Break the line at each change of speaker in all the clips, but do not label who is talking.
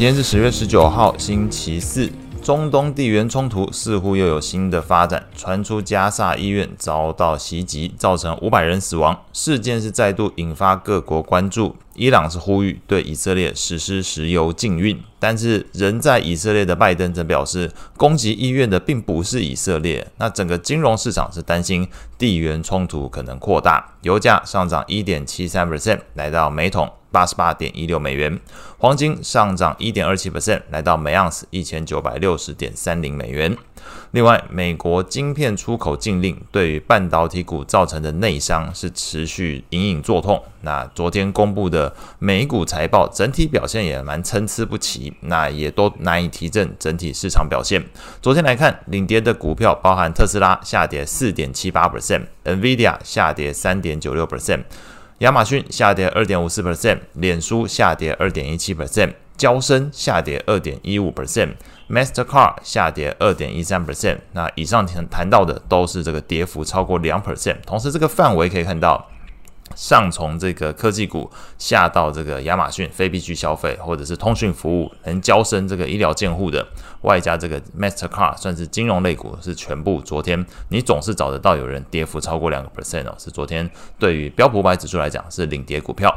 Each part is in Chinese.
今天是十月十九号，星期四。中东地缘冲突似乎又有新的发展，传出加萨医院遭到袭击，造成五百人死亡。事件是再度引发各国关注。伊朗是呼吁对以色列实施石油禁运，但是人在以色列的拜登则表示，攻击医院的并不是以色列。那整个金融市场是担心地缘冲突可能扩大。油价上涨一点七三 percent，来到每桶。八十八点一六美元，黄金上涨一点二七 percent，来到每盎司一千九百六十点三零美元。另外，美国晶片出口禁令对于半导体股造成的内伤是持续隐隐作痛。那昨天公布的美股财报整体表现也蛮参差不齐，那也都难以提振整体市场表现。昨天来看，领跌的股票包含特斯拉下跌四点七八 percent，NVIDIA 下跌三点九六 percent。亚马逊下跌二点五四 percent，脸书下跌二点一七 percent，交深下跌二点一五 percent，Mastercard 下跌二点一三 percent。那以上谈谈到的都是这个跌幅超过两 percent，同时这个范围可以看到。上从这个科技股下到这个亚马逊非必需消费，或者是通讯服务，能交生这个医疗健护的，外加这个 Mastercard 算是金融类股，是全部。昨天你总是找得到有人跌幅超过两个 percent 哦，是昨天对于标普五百指数来讲是领跌股票。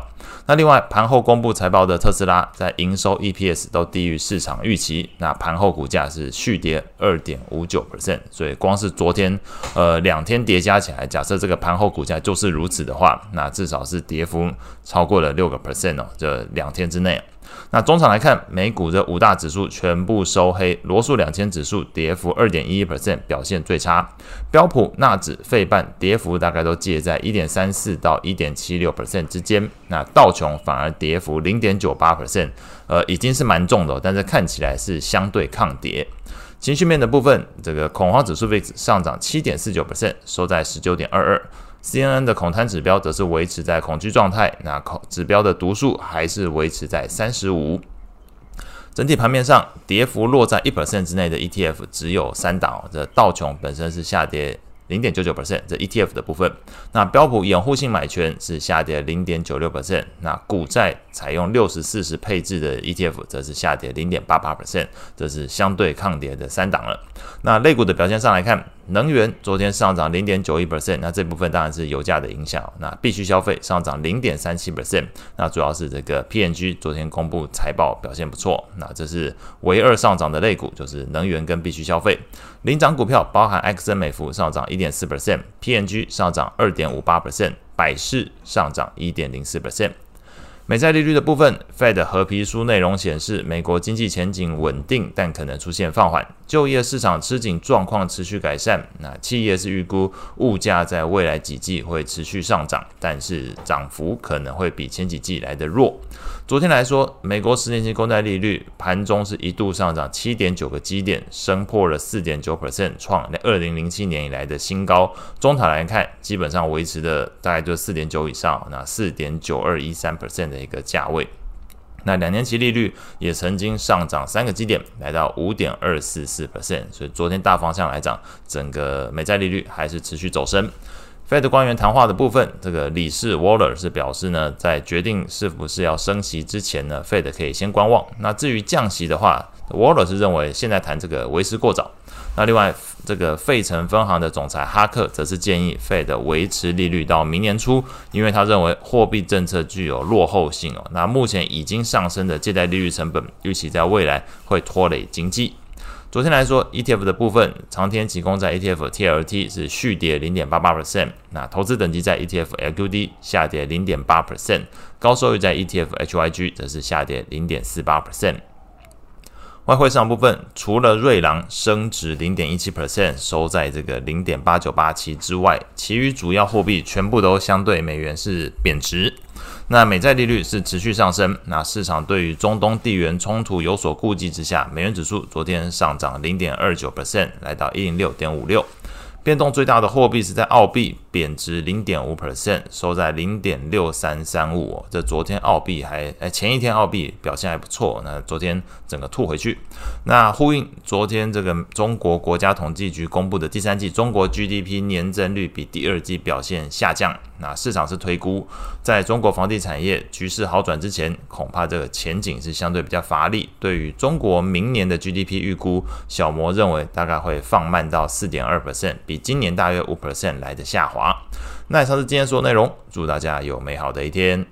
那另外盘后公布财报的特斯拉，在营收 EPS 都低于市场预期，那盘后股价是续跌二点五九 percent。所以光是昨天呃两天叠加起来，假设这个盘后股价就是如此的话，那至少是跌幅超过了六个 percent 哦，这两天之内。那中场来看，美股这五大指数全部收黑，罗素两千指数跌幅二点一一 percent，表现最差。标普、纳指、费半跌幅大概都介在一点三四到一点七六 percent 之间。那道琼反而跌幅零点九八 percent，呃，已经是蛮重的，但是看起来是相对抗跌。情绪面的部分，这个恐慌指数 VIX 上涨七点四九 percent，收在十九点二二。CNN 的恐贪指标则是维持在恐惧状态，那恐指标的读数还是维持在三十五。整体盘面上，跌幅落在一 percent 之内的 ETF 只有三档，这道琼本身是下跌。零点九九 percent，这 ETF 的部分。那标普掩护性买权是下跌零点九六 percent。那股债采用六十四十配置的 ETF 则是下跌零点八八 percent，这是相对抗跌的三档了。那类股的表现上来看，能源昨天上涨零点九一 percent，那这部分当然是油价的影响。那必须消费上涨零点三七 percent，那主要是这个 PNG 昨天公布财报表现不错。那这是唯二上涨的类股，就是能源跟必须消费。领涨股票包含埃克森美孚上涨一点四 percent，PNG 上涨二点五八 percent，百事上涨一点零四 percent。美债利率的部分，Fed 褐皮书内容显示，美国经济前景稳定，但可能出现放缓。就业市场吃紧状况持续改善。那企业是预估物价在未来几季会持续上涨，但是涨幅可能会比前几季来的弱。昨天来说，美国十年期公债利率盘中是一度上涨七点九个基点，升破了四点九 percent，创二零零七年以来的新高。中塔来看，基本上维持的大概就四点九以上，那四点九二一三 percent。的一个价位，那两年期利率也曾经上涨三个基点，来到五点二四四 percent。所以昨天大方向来讲，整个美债利率还是持续走升。Fed 官员谈话的部分，这个理事 Waller 是表示呢，在决定是不是要升息之前呢，Fed 可以先观望。那至于降息的话，Waller 是认为现在谈这个为时过早。那另外，这个费城分行的总裁哈克则是建议 Fed 维持利率到明年初，因为他认为货币政策具有落后性哦。那目前已经上升的借贷利率成本，预期在未来会拖累经济。昨天来说，ETF 的部分，长天期公债 ETF TLT 是续跌零点八八 percent，那投资等级在 ETF LQD 下跌零点八 percent，高收益在 ETF HYG 则是下跌零点四八 percent。外汇市场部分，除了瑞郎升值零点一七 percent，收在这个零点八九八七之外，其余主要货币全部都相对美元是贬值。那美债利率是持续上升。那市场对于中东地缘冲突有所顾忌之下，美元指数昨天上涨零点二九 percent，来到一零六点五六。变动最大的货币是在澳币，贬值零点五 percent，收在零点六三三五。这昨天澳币还，哎，前一天澳币表现还不错，那昨天整个吐回去。那呼应昨天这个中国国家统计局公布的第三季中国 GDP 年增率比第二季表现下降。那市场是推估，在中国房地产业局势好转之前，恐怕这个前景是相对比较乏力。对于中国明年的 GDP 预估，小摩认为大概会放慢到四点二 percent，比今年大约五 percent 来的下滑。那以上是今天所有内容，祝大家有美好的一天。